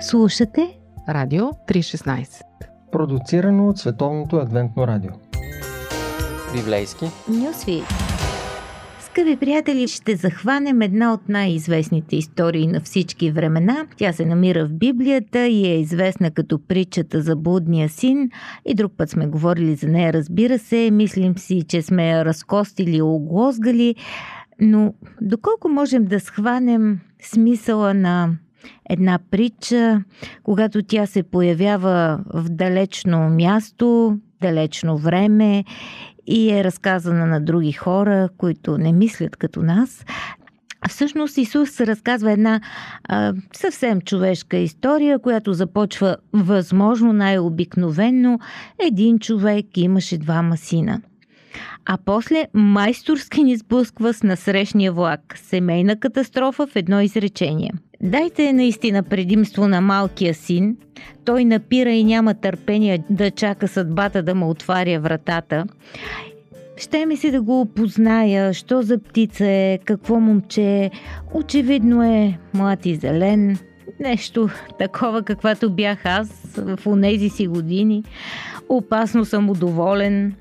Слушате Радио 316 Продуцирано от Световното адвентно радио Библейски Нюсви Скъпи приятели, ще захванем една от най-известните истории на всички времена. Тя се намира в Библията и е известна като притчата за блудния син. И друг път сме говорили за нея, разбира се. Мислим си, че сме я разкостили оглозгали. Но доколко можем да схванем смисъла на една притча, когато тя се появява в далечно място, далечно време и е разказана на други хора, които не мислят като нас. Всъщност Исус разказва една а, съвсем човешка история, която започва възможно най-обикновенно. Един човек имаше двама сина. А после майсторски ни сблъсква с насрещния влак. Семейна катастрофа в едно изречение – Дайте наистина предимство на малкия син. Той напира и няма търпение да чака съдбата да му отваря вратата. Ще ми се да го опозная, що за птица е, какво момче е. Очевидно е млад и зелен. Нещо такова, каквато бях аз в онези си години. Опасно съм удоволен.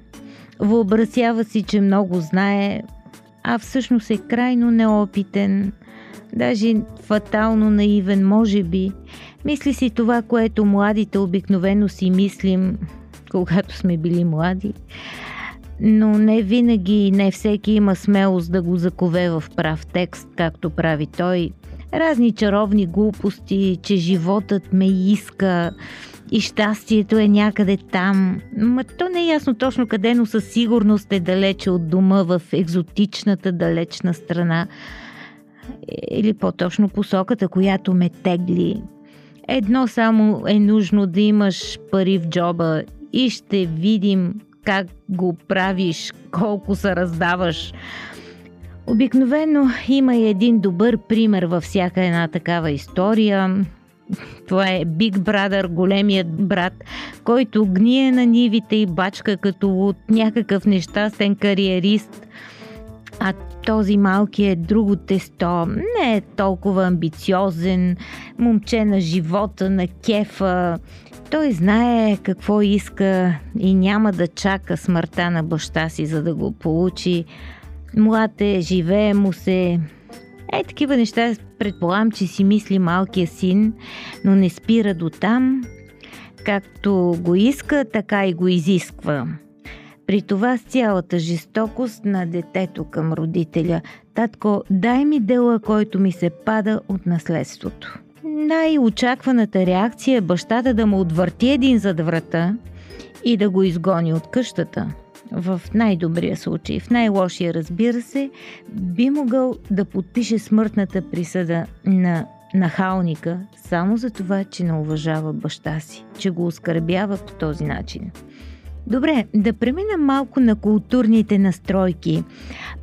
Въобразява си, че много знае, а всъщност е крайно неопитен – даже фатално наивен, може би. Мисли си това, което младите обикновено си мислим, когато сме били млади. Но не винаги и не всеки има смелост да го закове в прав текст, както прави той. Разни чаровни глупости, че животът ме иска и щастието е някъде там. Ма то не е ясно точно къде, но със сигурност е далече от дома в екзотичната далечна страна или по-точно посоката, която ме тегли. Едно само е нужно да имаш пари в джоба и ще видим как го правиш, колко се раздаваш. Обикновено има и един добър пример във всяка една такава история. Това е Big Brother, големият брат, който гние на нивите и бачка като от някакъв нещастен кариерист – а този малки е друго тесто, не е толкова амбициозен, момче на живота, на кефа. Той знае какво иска и няма да чака смъртта на баща си, за да го получи. Млад е, живее му се. Е, такива неща предполагам, че си мисли малкия син, но не спира до там. Както го иска, така и го изисква. При това с цялата жестокост на детето към родителя. Татко, дай ми дела, който ми се пада от наследството. Най-очакваната реакция е бащата да му отвърти един зад врата и да го изгони от къщата. В най-добрия случай, в най-лошия разбира се, би могъл да подпише смъртната присъда на нахалника само за това, че не уважава баща си, че го оскърбява по този начин. Добре, да преминем малко на културните настройки.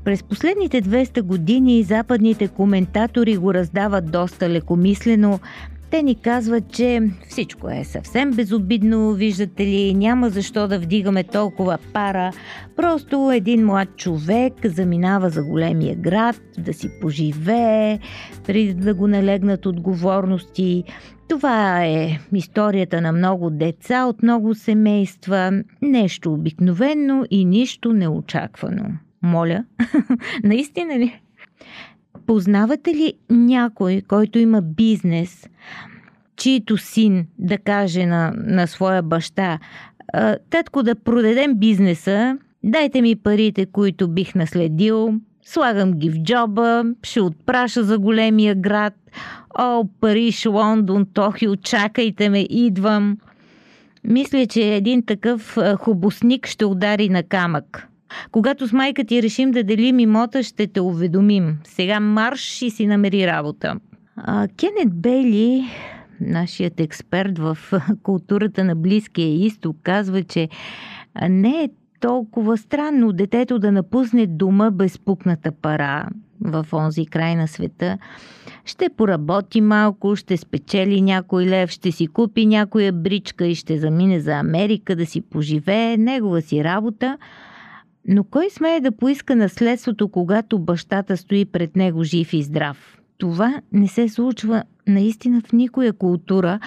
През последните 200 години западните коментатори го раздават доста лекомислено. Те ни казват, че всичко е съвсем безобидно, виждате ли, няма защо да вдигаме толкова пара. Просто един млад човек заминава за големия град, да си поживее, преди да го налегнат отговорности. Това е историята на много деца от много семейства. Нещо обикновено и нищо неочаквано. Моля, наистина ли? Познавате ли някой, който има бизнес, чието син да каже на, на своя баща, татко да продадем бизнеса, дайте ми парите, които бих наследил, слагам ги в джоба, ще отпраша за големия град, О, Париж, Лондон, Тохио, чакайте ме, идвам. Мисля, че един такъв хубосник ще удари на камък. Когато с майка ти решим да делим имота, ще те уведомим. Сега марш и си намери работа. А, Кенет Бейли, нашият експерт в културата на Близкия изток, казва, че не е толкова странно детето да напусне дома без пукната пара в онзи край на света. Ще поработи малко, ще спечели някой лев, ще си купи някоя бричка и ще замине за Америка да си поживее, негова си работа. Но кой смее да поиска наследството, когато бащата стои пред него жив и здрав? Това не се случва наистина в никоя култура,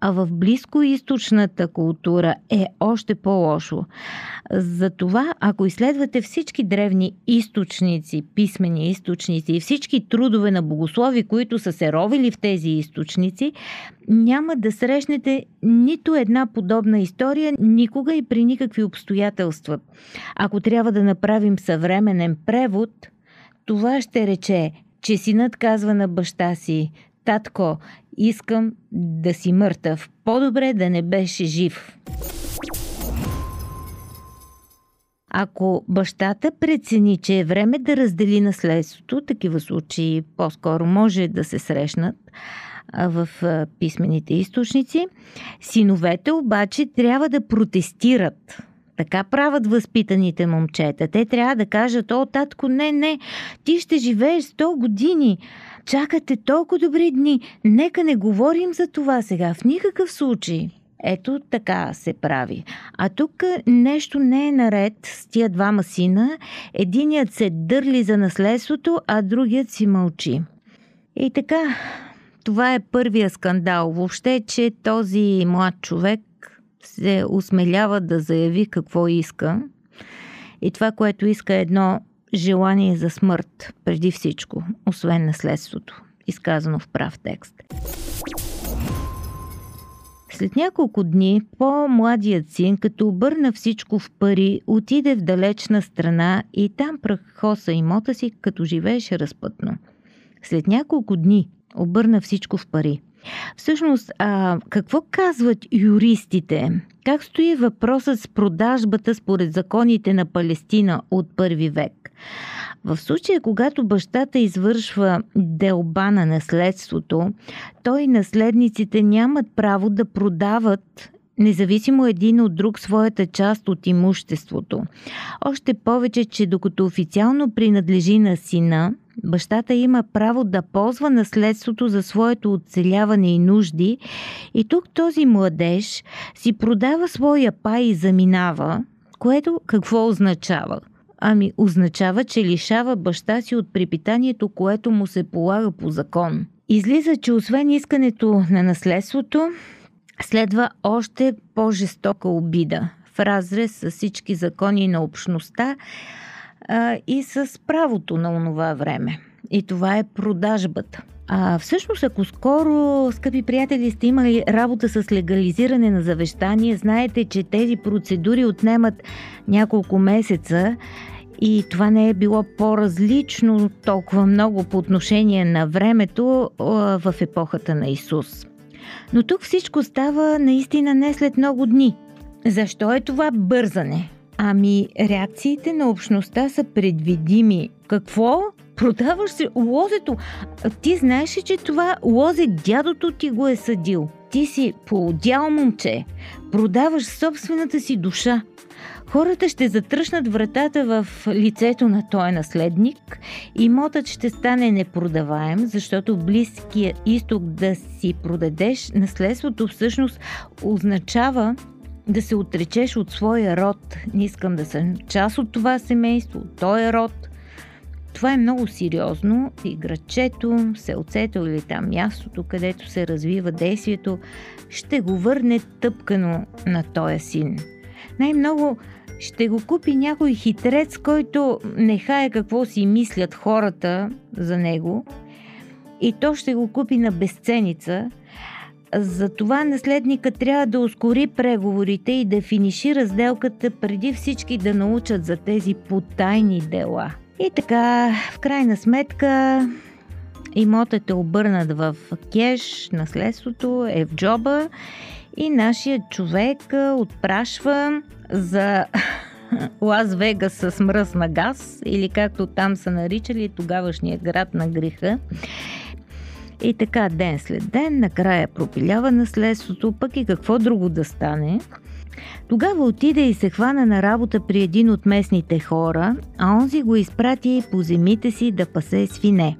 а в близкоисточната култура е още по-лошо. Затова, ако изследвате всички древни източници, писмени източници и всички трудове на богослови, които са се ровили в тези източници, няма да срещнете нито една подобна история никога и при никакви обстоятелства. Ако трябва да направим съвременен превод, това ще рече, че синът казва на баща си, татко, искам да си мъртъв. По-добре да не беше жив. Ако бащата прецени, че е време да раздели наследството, такива случаи по-скоро може да се срещнат в писмените източници, синовете обаче трябва да протестират. Така правят възпитаните момчета. Те трябва да кажат, о, татко, не, не, ти ще живееш 100 години. Чакате толкова добри дни. Нека не говорим за това сега. В никакъв случай. Ето така се прави. А тук нещо не е наред с тия двама сина. Единият се дърли за наследството, а другият си мълчи. И така, това е първия скандал. Въобще, че този млад човек се осмелява да заяви какво иска. И това, което иска е едно желание за смърт, преди всичко, освен наследството, изказано в прав текст. След няколко дни по-младият син, като обърна всичко в пари, отиде в далечна страна и там прахоса имота си, като живееше разпътно. След няколко дни обърна всичко в пари. Всъщност, а, какво казват юристите? Как стои въпросът с продажбата според законите на Палестина от първи век? В случая, когато бащата извършва делба на наследството, той и наследниците нямат право да продават независимо един от друг своята част от имуществото. Още повече, че докато официално принадлежи на сина, бащата има право да ползва наследството за своето оцеляване и нужди и тук този младеж си продава своя пай и заминава, което какво означава? Ами означава, че лишава баща си от припитанието, което му се полага по закон. Излиза, че освен искането на наследството, следва още по-жестока обида в разрез с всички закони на общността а, и с правото на онова време. И това е продажбата. А всъщност, ако скоро, скъпи приятели, сте имали работа с легализиране на завещание, знаете, че тези процедури отнемат няколко месеца и това не е било по-различно толкова много по отношение на времето в епохата на Исус. Но тук всичко става наистина не след много дни. Защо е това бързане? Ами, реакциите на общността са предвидими. Какво? Продаваш се лозето. Ти знаеш ли, че това лозе дядото ти го е съдил? Ти си поудял момче. Продаваш собствената си душа. Хората ще затръшнат вратата в лицето на този наследник. Имотът ще стане непродаваем, защото Близкия изток да си продадеш наследството всъщност означава да се отречеш от своя род. Не искам да съм част от това семейство, от този род. Това е много сериозно и градчето, селцето или там мястото, където се развива действието, ще го върне тъпкано на този син. Най-много ще го купи някой хитрец, който не хае какво си мислят хората за него и то ще го купи на безценица. Затова наследника трябва да ускори преговорите и да финишира сделката преди всички да научат за тези потайни дела. И така, в крайна сметка, имотът е обърнат в кеш, наследството е в джоба и нашия човек отпрашва за Лас Вегас с мръсна газ или както там са наричали тогавашния град на греха. И така ден след ден, накрая пропилява наследството, пък и какво друго да стане. Тогава отиде и се хвана на работа при един от местните хора, а онзи го изпрати по земите си да пасе свине.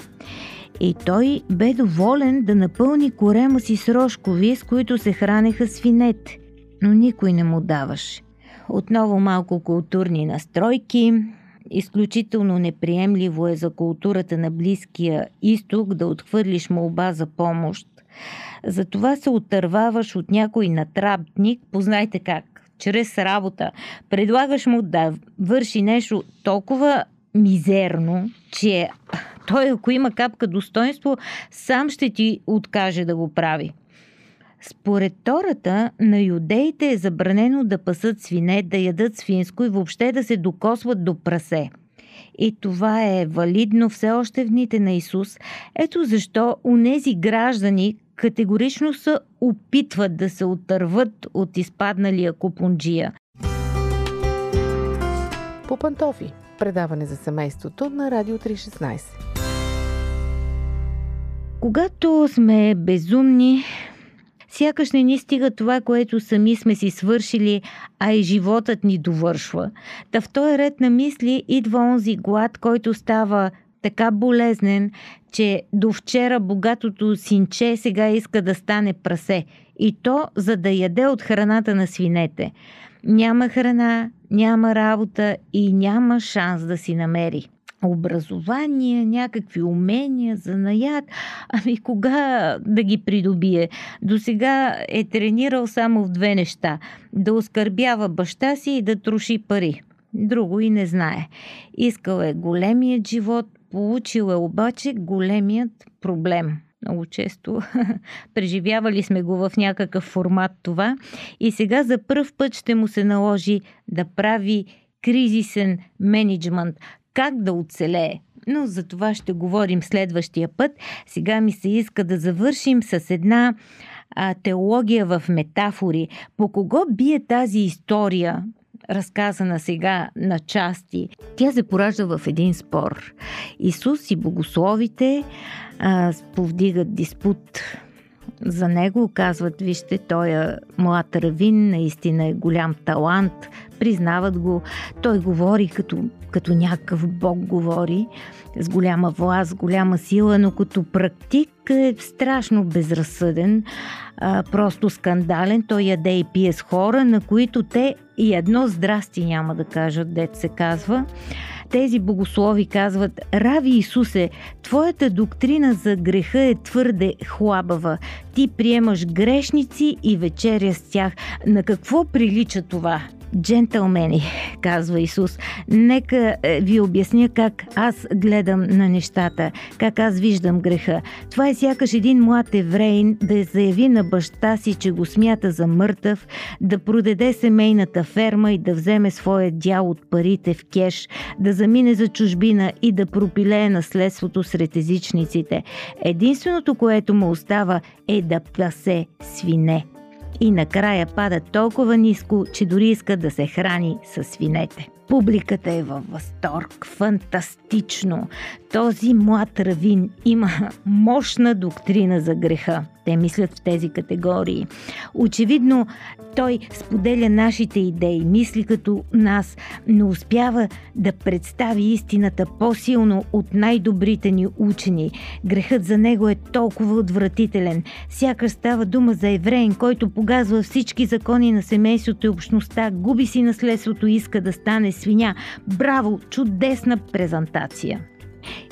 И той бе доволен да напълни корема си с рожкови, с които се хранеха свинете, но никой не му даваше. Отново малко културни настройки. Изключително неприемливо е за културата на Близкия изток да отхвърлиш молба за помощ. Затова се отърваваш от някой натрапник, познайте как, чрез работа. Предлагаш му да върши нещо толкова мизерно, че той, ако има капка достоинство, сам ще ти откаже да го прави. Според Тората, на юдеите е забранено да пасат свине, да ядат свинско и въобще да се докосват до прасе. И това е валидно все още в дните на Исус. Ето защо унези граждани категорично се опитват да се отърват от изпадналия купунджия. По пантофи. Предаване за семейството на Радио 316. Когато сме безумни, Сякаш не ни стига това, което сами сме си свършили, а и животът ни довършва. Та в този ред на мисли идва онзи глад, който става така болезнен, че до вчера богатото синче сега иска да стане прасе. И то, за да яде от храната на свинете. Няма храна, няма работа и няма шанс да си намери образование, някакви умения, занаят. Ами кога да ги придобие? До сега е тренирал само в две неща. Да оскърбява баща си и да троши пари. Друго и не знае. Искал е големият живот, получил е обаче големият проблем. Много често преживявали сме го в някакъв формат това и сега за първ път ще му се наложи да прави кризисен менеджмент, как да оцелее. Но за това ще говорим следващия път. Сега ми се иска да завършим с една а, теология в метафори. По кого бие тази история, разказана сега на части? Тя се поражда в един спор. Исус и богословите а, повдигат диспут за него. Казват, вижте, той е млад равин, наистина е голям талант, признават го. Той говори като, като някакъв бог говори, с голяма власт, с голяма сила, но като практик е страшно безразсъден, а, просто скандален. Той яде и пие с хора, на които те и едно здрасти няма да кажат, дет се казва тези богослови казват Рави Исусе, твоята доктрина за греха е твърде хлабава. Ти приемаш грешници и вечеря с тях. На какво прилича това? Джентълмени, казва Исус, нека е, ви обясня как аз гледам на нещата, как аз виждам греха. Това е сякаш един млад еврейн да заяви на баща си, че го смята за мъртъв, да продаде семейната ферма и да вземе своя дял от парите в кеш, да замине за чужбина и да пропилее наследството сред езичниците. Единственото, което му остава е да пасе свине и накрая пада толкова ниско, че дори иска да се храни с свинете. Публиката е във възторг. Фантастично! Този млад равин има мощна доктрина за греха. Те мислят в тези категории. Очевидно, той споделя нашите идеи, мисли като нас, но успява да представи истината по-силно от най-добрите ни учени. Грехът за него е толкова отвратителен. Сякаш става дума за евреин, който погазва всички закони на семейството и общността, губи си наследството и иска да стане свиня. Браво! Чудесна презентация!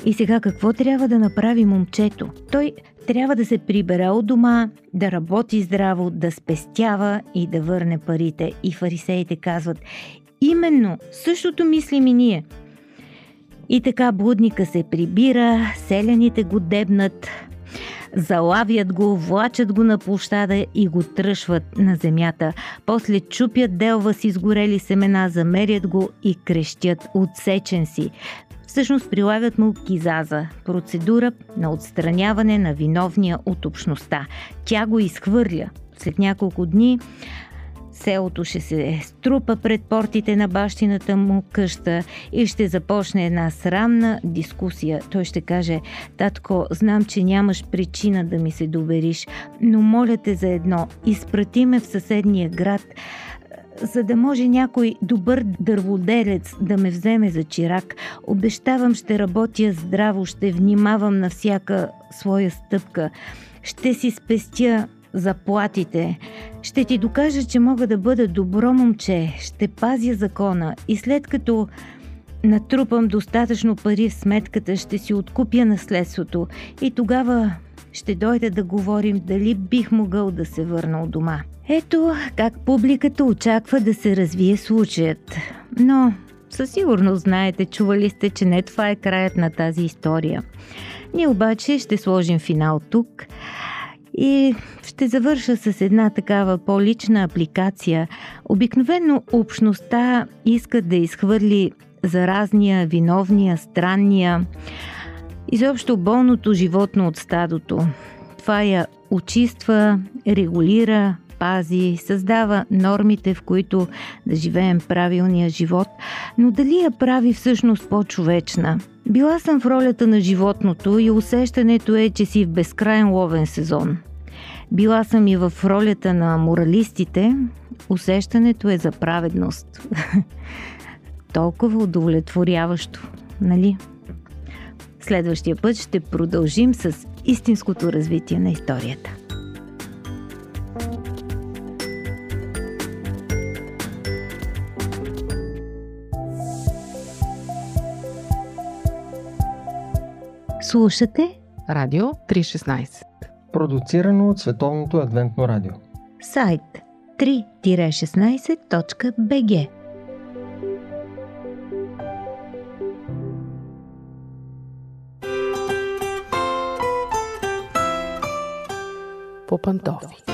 И сега какво трябва да направи момчето? Той трябва да се прибере от дома, да работи здраво, да спестява и да върне парите. И фарисеите казват, именно същото мислим и ние. И така блудника се прибира, селяните го дебнат, залавят го, влачат го на площада и го тръшват на земята. После чупят делва с изгорели семена, замерят го и крещят отсечен си. Всъщност прилагат му кизаза – процедура на отстраняване на виновния от общността. Тя го изхвърля. След няколко дни селото ще се струпа пред портите на бащината му къща и ще започне една срамна дискусия. Той ще каже, татко, знам, че нямаш причина да ми се довериш, но моля те за едно, изпрати ме в съседния град, за да може някой добър дърводелец да ме вземе за чирак. Обещавам, ще работя здраво, ще внимавам на всяка своя стъпка. Ще си спестя заплатите. Ще ти докажа, че мога да бъда добро момче. Ще пазя закона. И след като натрупам достатъчно пари в сметката, ще си откупя наследството и тогава ще дойда да говорим дали бих могъл да се върна от дома. Ето как публиката очаква да се развие случаят. Но със сигурност знаете, чували сте, че не това е краят на тази история. Ние обаче ще сложим финал тук и ще завърша с една такава по-лична апликация. Обикновено общността иска да изхвърли заразния, виновния, странния, изобщо болното животно от стадото. Това я очиства, регулира, пази, създава нормите, в които да живеем правилния живот, но дали я прави всъщност по-човечна? Била съм в ролята на животното и усещането е, че си в безкрайен ловен сезон. Била съм и в ролята на моралистите, усещането е за праведност. Толкова удовлетворяващо, нали? Следващия път ще продължим с истинското развитие на историята. Слушате Радио 316 Продуцирано от Световното адвентно радио. сайт 3-16.bg пантофи.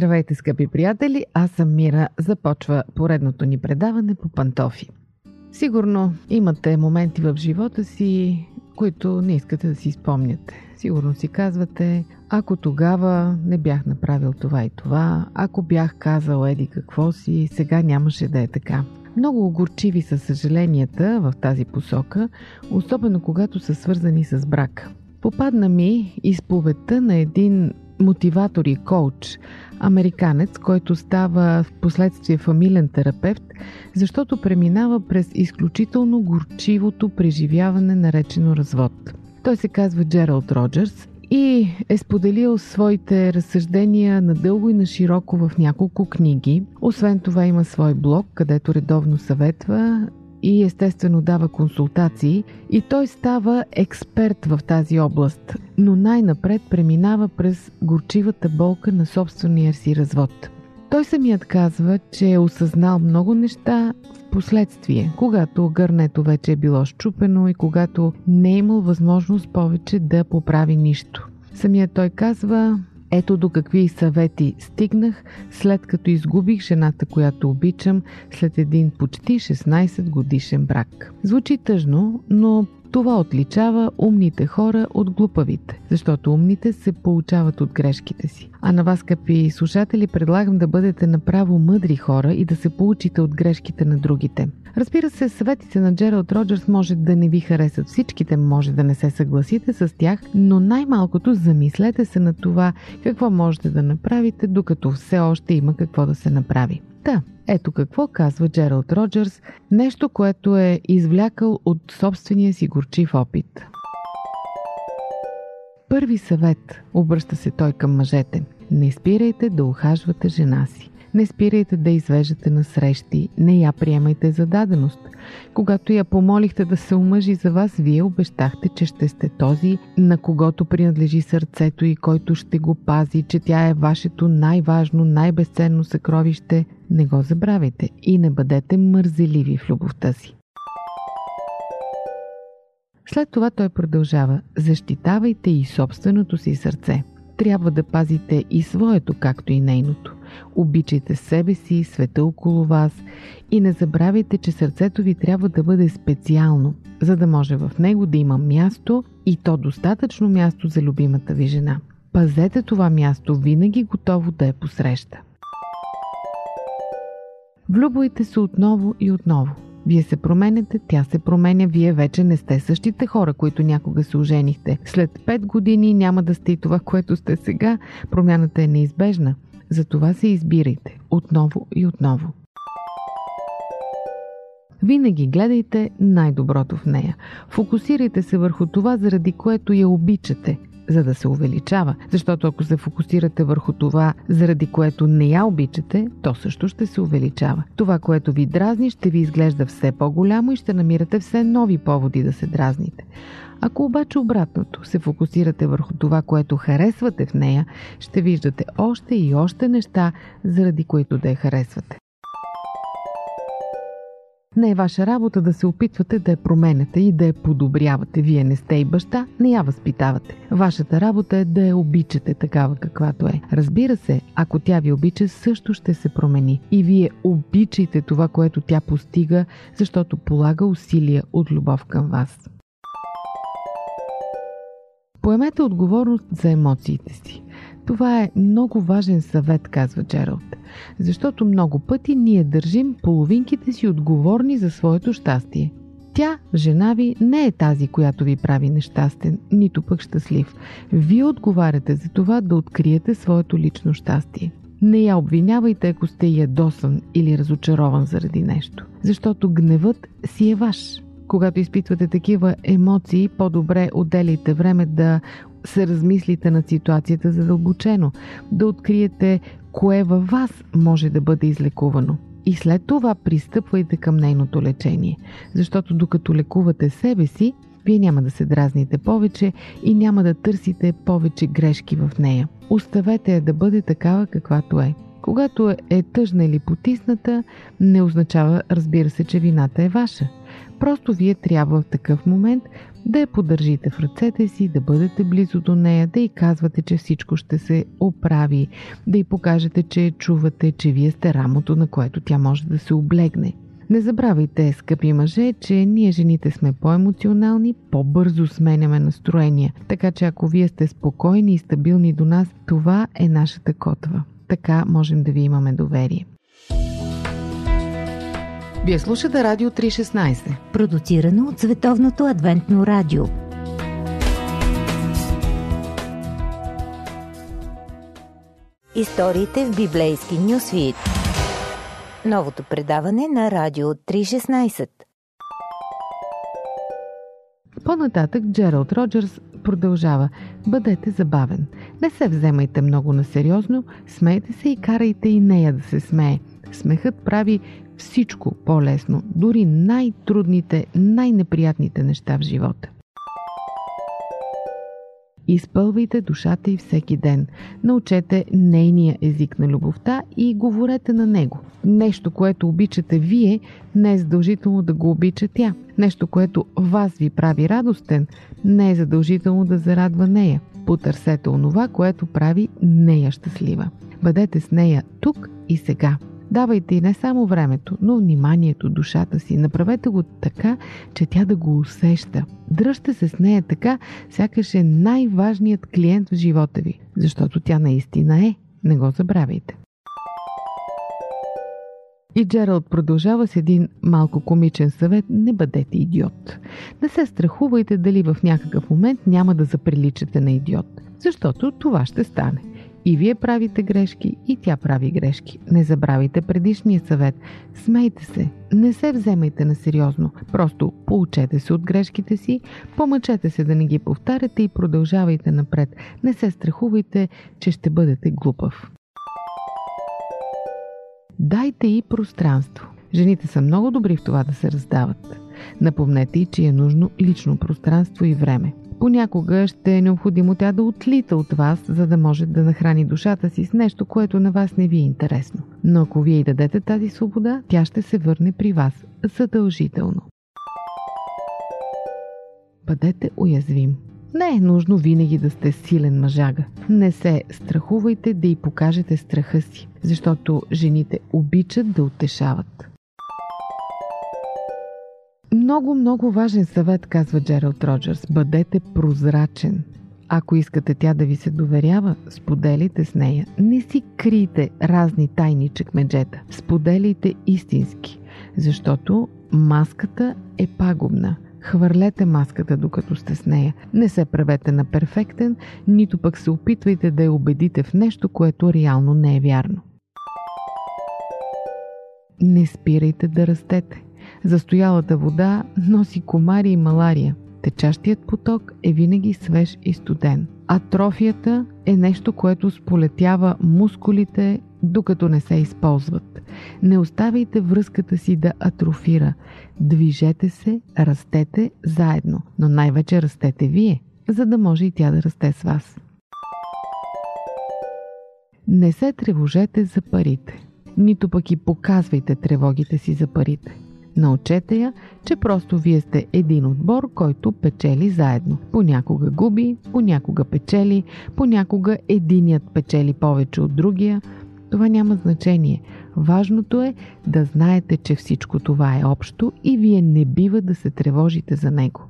Здравейте, скъпи приятели! Аз съм Мира. Започва поредното ни предаване по пантофи. Сигурно имате моменти в живота си, които не искате да си спомняте. Сигурно си казвате, ако тогава не бях направил това и това, ако бях казал еди какво си, сега нямаше да е така. Много огорчиви са съжаленията в тази посока, особено когато са свързани с брак. Попадна ми изповедта на един мотиватор и коуч, американец, който става в последствие фамилен терапевт, защото преминава през изключително горчивото преживяване, наречено развод. Той се казва Джералд Роджерс и е споделил своите разсъждения надълго и на широко в няколко книги. Освен това има свой блог, където редовно съветва и естествено дава консултации и той става експерт в тази област, но най-напред преминава през горчивата болка на собствения си развод. Той самият казва, че е осъзнал много неща в последствие, когато гърнето вече е било щупено и когато не е имал възможност повече да поправи нищо. Самият той казва, ето до какви съвети стигнах, след като изгубих жената, която обичам, след един почти 16 годишен брак. Звучи тъжно, но това отличава умните хора от глупавите, защото умните се получават от грешките си. А на вас, скъпи слушатели, предлагам да бъдете направо мъдри хора и да се получите от грешките на другите. Разбира се, съветите на Джералд Роджерс може да не ви харесат всичките, може да не се съгласите с тях, но най-малкото замислете се на това какво можете да направите, докато все още има какво да се направи. Та, ето какво казва Джералд Роджерс, нещо, което е извлякал от собствения си горчив опит. Първи съвет, обръща се той към мъжете. Не спирайте да ухажвате жена си. Не спирайте да извеждате на срещи, не я приемайте за даденост. Когато я помолихте да се омъжи за вас, вие обещахте, че ще сте този, на когото принадлежи сърцето и който ще го пази, че тя е вашето най-важно, най-безценно съкровище. Не го забравяйте и не бъдете мързеливи в любовта си. След това той продължава: защитавайте и собственото си сърце. Трябва да пазите и своето, както и нейното. Обичайте себе си, света около вас и не забравяйте, че сърцето ви трябва да бъде специално, за да може в него да има място и то достатъчно място за любимата ви жена. Пазете това място винаги готово да е посреща. Влюбвайте се отново и отново. Вие се променяте, тя се променя, вие вече не сте същите хора, които някога се оженихте. След 5 години няма да сте и това, което сте сега. Промяната е неизбежна. Затова се избирайте отново и отново. Винаги гледайте най-доброто в нея. Фокусирайте се върху това, заради което я обичате, за да се увеличава. Защото ако се фокусирате върху това, заради което не я обичате, то също ще се увеличава. Това, което ви дразни, ще ви изглежда все по-голямо и ще намирате все нови поводи да се дразните. Ако обаче обратното се фокусирате върху това, което харесвате в нея, ще виждате още и още неща, заради които да я харесвате. Не е ваша работа да се опитвате да я променяте и да я подобрявате. Вие не сте и баща, не я възпитавате. Вашата работа е да я обичате такава каквато е. Разбира се, ако тя ви обича, също ще се промени. И вие обичайте това, което тя постига, защото полага усилия от любов към вас. Поемете отговорност за емоциите си. Това е много важен съвет, казва Джералд. Защото много пъти ние държим половинките си отговорни за своето щастие. Тя, жена ви, не е тази, която ви прави нещастен, нито пък щастлив. Вие отговаряте за това да откриете своето лично щастие. Не я обвинявайте, ако сте ядосан или разочарован заради нещо, защото гневът си е ваш. Когато изпитвате такива емоции, по-добре отделяйте време да се размислите над ситуацията задълбочено, да откриете кое във вас може да бъде излекувано. И след това пристъпвайте към нейното лечение, защото докато лекувате себе си, вие няма да се дразните повече и няма да търсите повече грешки в нея. Оставете я да бъде такава каквато е. Когато е тъжна или потисната, не означава, разбира се, че вината е ваша. Просто вие трябва в такъв момент да я поддържите в ръцете си, да бъдете близо до нея, да й казвате, че всичко ще се оправи, да й покажете, че чувате, че вие сте рамото, на което тя може да се облегне. Не забравяйте, скъпи мъже, че ние жените сме по-емоционални, по-бързо сменяме настроения. Така че ако вие сте спокойни и стабилни до нас, това е нашата котва. Така можем да ви имаме доверие. Вие слушате Радио 316. Продуцирано от Световното адвентно радио. Историите в библейски нюсвит. Новото предаване на Радио 316. По-нататък Джералд Роджерс продължава. Бъдете забавен. Не се вземайте много на сериозно, смейте се и карайте и нея да се смее. Смехът прави всичко по-лесно, дори най-трудните, най-неприятните неща в живота. Изпълвайте душата и всеки ден. Научете нейния език на любовта и говорете на него. Нещо, което обичате вие, не е задължително да го обича тя. Нещо, което вас ви прави радостен, не е задължително да зарадва нея. Потърсете онова, което прави нея щастлива. Бъдете с нея тук и сега. Давайте и не само времето, но вниманието, душата си. Направете го така, че тя да го усеща. Дръжте се с нея така, сякаш е най-важният клиент в живота ви, защото тя наистина е. Не го забравяйте. И Джералд продължава с един малко комичен съвет – не бъдете идиот. Не се страхувайте дали в някакъв момент няма да заприличате на идиот, защото това ще стане. И вие правите грешки, и тя прави грешки. Не забравяйте предишния съвет. Смейте се. Не се вземайте на сериозно. Просто получете се от грешките си, помъчете се да не ги повтаряте и продължавайте напред. Не се страхувайте, че ще бъдете глупав. Дайте и пространство. Жените са много добри в това да се раздават. Напомнете и, че е нужно лично пространство и време. Понякога ще е необходимо тя да отлита от вас, за да може да нахрани душата си с нещо, което на вас не ви е интересно. Но ако вие й дадете тази свобода, тя ще се върне при вас задължително. Бъдете уязвим. Не е нужно винаги да сте силен мъжага. Не се страхувайте да й покажете страха си, защото жените обичат да утешават. Много, много важен съвет, казва Джералд Роджерс. Бъдете прозрачен. Ако искате тя да ви се доверява, споделите с нея. Не си крийте разни тайни чекмеджета. Споделите истински, защото маската е пагубна. Хвърлете маската, докато сте с нея. Не се правете на перфектен, нито пък се опитвайте да я убедите в нещо, което реално не е вярно. Не спирайте да растете. Застоялата вода носи комари и малария. Течащият поток е винаги свеж и студен. Атрофията е нещо, което сполетява мускулите, докато не се използват. Не оставяйте връзката си да атрофира. Движете се, растете заедно, но най-вече растете вие, за да може и тя да расте с вас. Не се тревожете за парите, нито пък и показвайте тревогите си за парите. Научете я, че просто вие сте един отбор, който печели заедно. Понякога губи, понякога печели, понякога единият печели повече от другия. Това няма значение. Важното е да знаете, че всичко това е общо и вие не бива да се тревожите за него.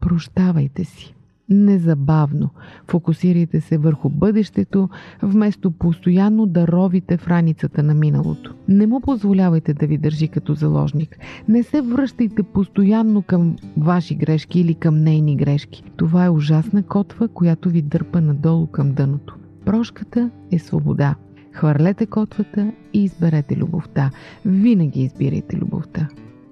Прощавайте си незабавно. Фокусирайте се върху бъдещето, вместо постоянно да ровите в раницата на миналото. Не му позволявайте да ви държи като заложник. Не се връщайте постоянно към ваши грешки или към нейни грешки. Това е ужасна котва, която ви дърпа надолу към дъното. Прошката е свобода. Хвърлете котвата и изберете любовта. Винаги избирайте любовта.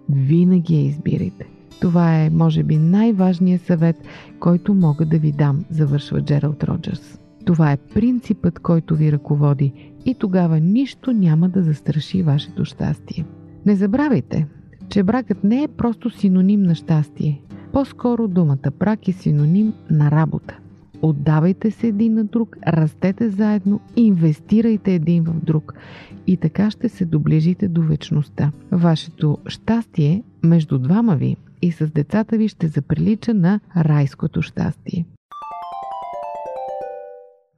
Винаги я избирайте. Това е, може би, най-важният съвет, който мога да ви дам, завършва Джералд Роджерс. Това е принципът, който ви ръководи и тогава нищо няма да застраши вашето щастие. Не забравяйте, че бракът не е просто синоним на щастие. По-скоро думата брак е синоним на работа. Отдавайте се един на друг, растете заедно, инвестирайте един в друг и така ще се доближите до вечността. Вашето щастие между двама ви и с децата ви ще заприлича на райското щастие.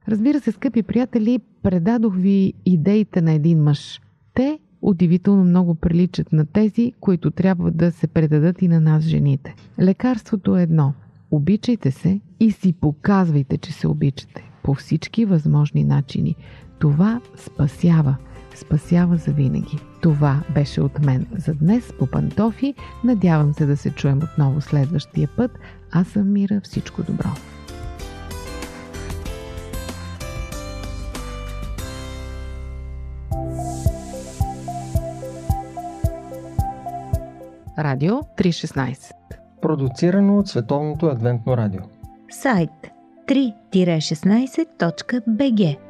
Разбира се, скъпи приятели, предадох ви идеите на един мъж. Те удивително много приличат на тези, които трябва да се предадат и на нас, жените. Лекарството е едно. Обичайте се и си показвайте, че се обичате по всички възможни начини. Това спасява – спасява за винаги. Това беше от мен за днес по пантофи. Надявам се да се чуем отново следващия път. Аз съм Мира. Всичко добро! Радио 316 Продуцирано от Световното адвентно радио Сайт 3-16.bg